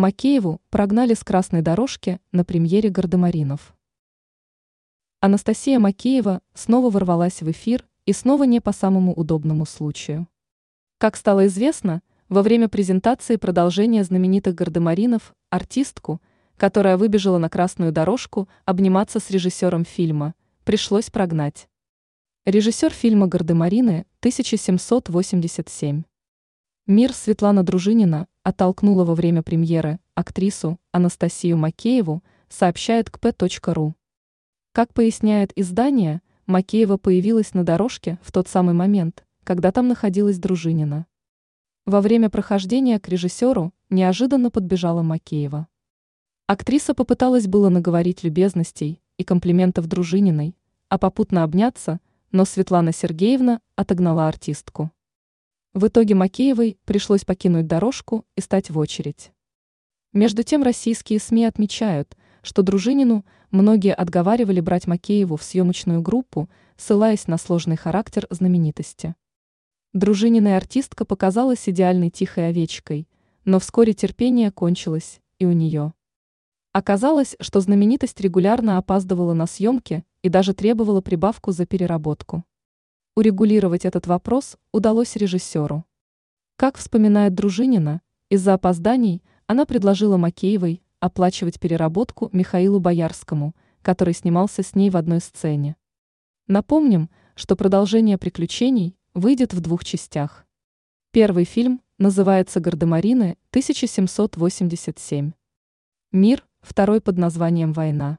Макееву прогнали с красной дорожки на премьере «Гардемаринов». Анастасия Макеева снова ворвалась в эфир и снова не по самому удобному случаю. Как стало известно, во время презентации продолжения знаменитых «Гардемаринов» артистку, которая выбежала на красную дорожку обниматься с режиссером фильма, пришлось прогнать. Режиссер фильма «Гардемарины» 1787. Мир Светлана Дружинина оттолкнула во время премьеры актрису Анастасию Макееву, сообщает kp.ru. Как поясняет издание, Макеева появилась на дорожке в тот самый момент, когда там находилась Дружинина. Во время прохождения к режиссеру неожиданно подбежала Макеева. Актриса попыталась было наговорить любезностей и комплиментов Дружининой, а попутно обняться, но Светлана Сергеевна отогнала артистку. В итоге Макеевой пришлось покинуть дорожку и стать в очередь. Между тем российские СМИ отмечают, что Дружинину многие отговаривали брать Макееву в съемочную группу, ссылаясь на сложный характер знаменитости. Дружинина артистка показалась идеальной тихой овечкой, но вскоре терпение кончилось и у нее. Оказалось, что знаменитость регулярно опаздывала на съемки и даже требовала прибавку за переработку. Урегулировать этот вопрос удалось режиссеру. Как вспоминает Дружинина, из-за опозданий она предложила Макеевой оплачивать переработку Михаилу Боярскому, который снимался с ней в одной сцене. Напомним, что продолжение приключений выйдет в двух частях. Первый фильм называется «Гардемарины 1787». Мир, второй под названием «Война».